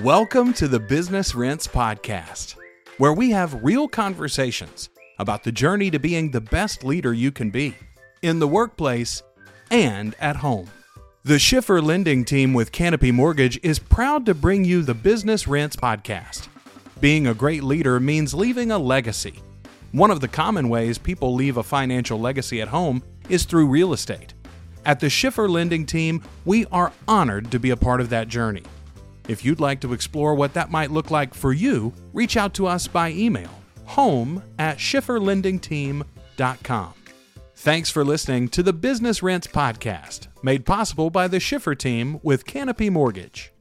Welcome to the Business Rents Podcast, where we have real conversations about the journey to being the best leader you can be in the workplace and at home. The Shiffer Lending Team with Canopy Mortgage is proud to bring you the Business Rents Podcast. Being a great leader means leaving a legacy. One of the common ways people leave a financial legacy at home is through real estate. At the Shiffer Lending Team, we are honored to be a part of that journey. If you'd like to explore what that might look like for you, reach out to us by email home at shifferlendingteam.com. Thanks for listening to the Business Rents Podcast, made possible by the Shiffer team with Canopy Mortgage.